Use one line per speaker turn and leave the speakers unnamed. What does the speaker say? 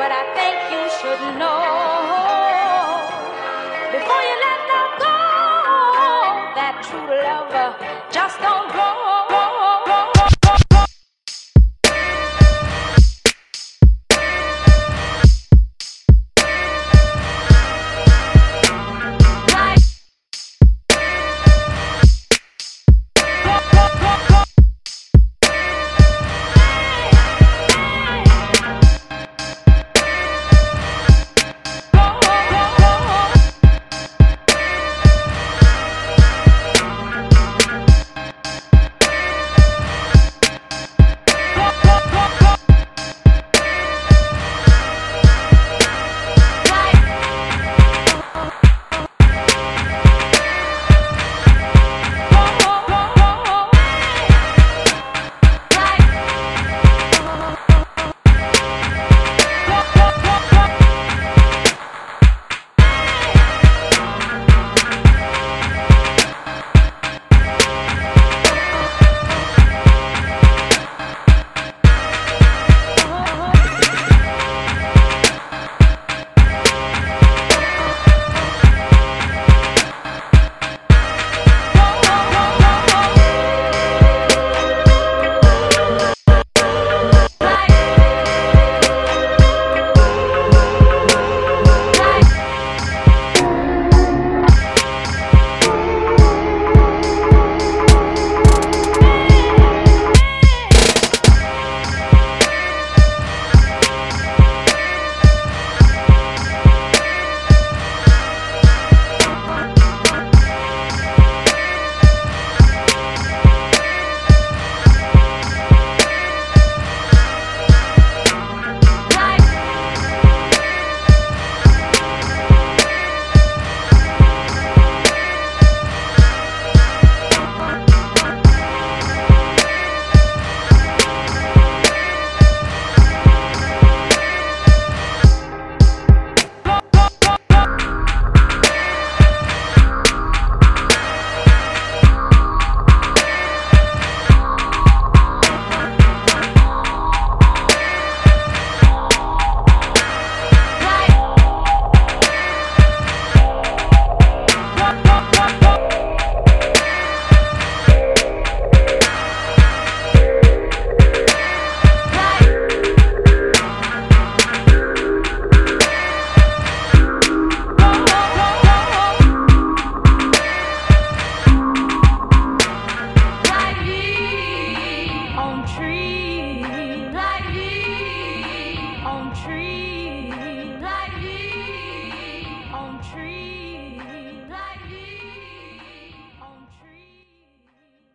But I think you should know before you let love go that true love just don't go. tree.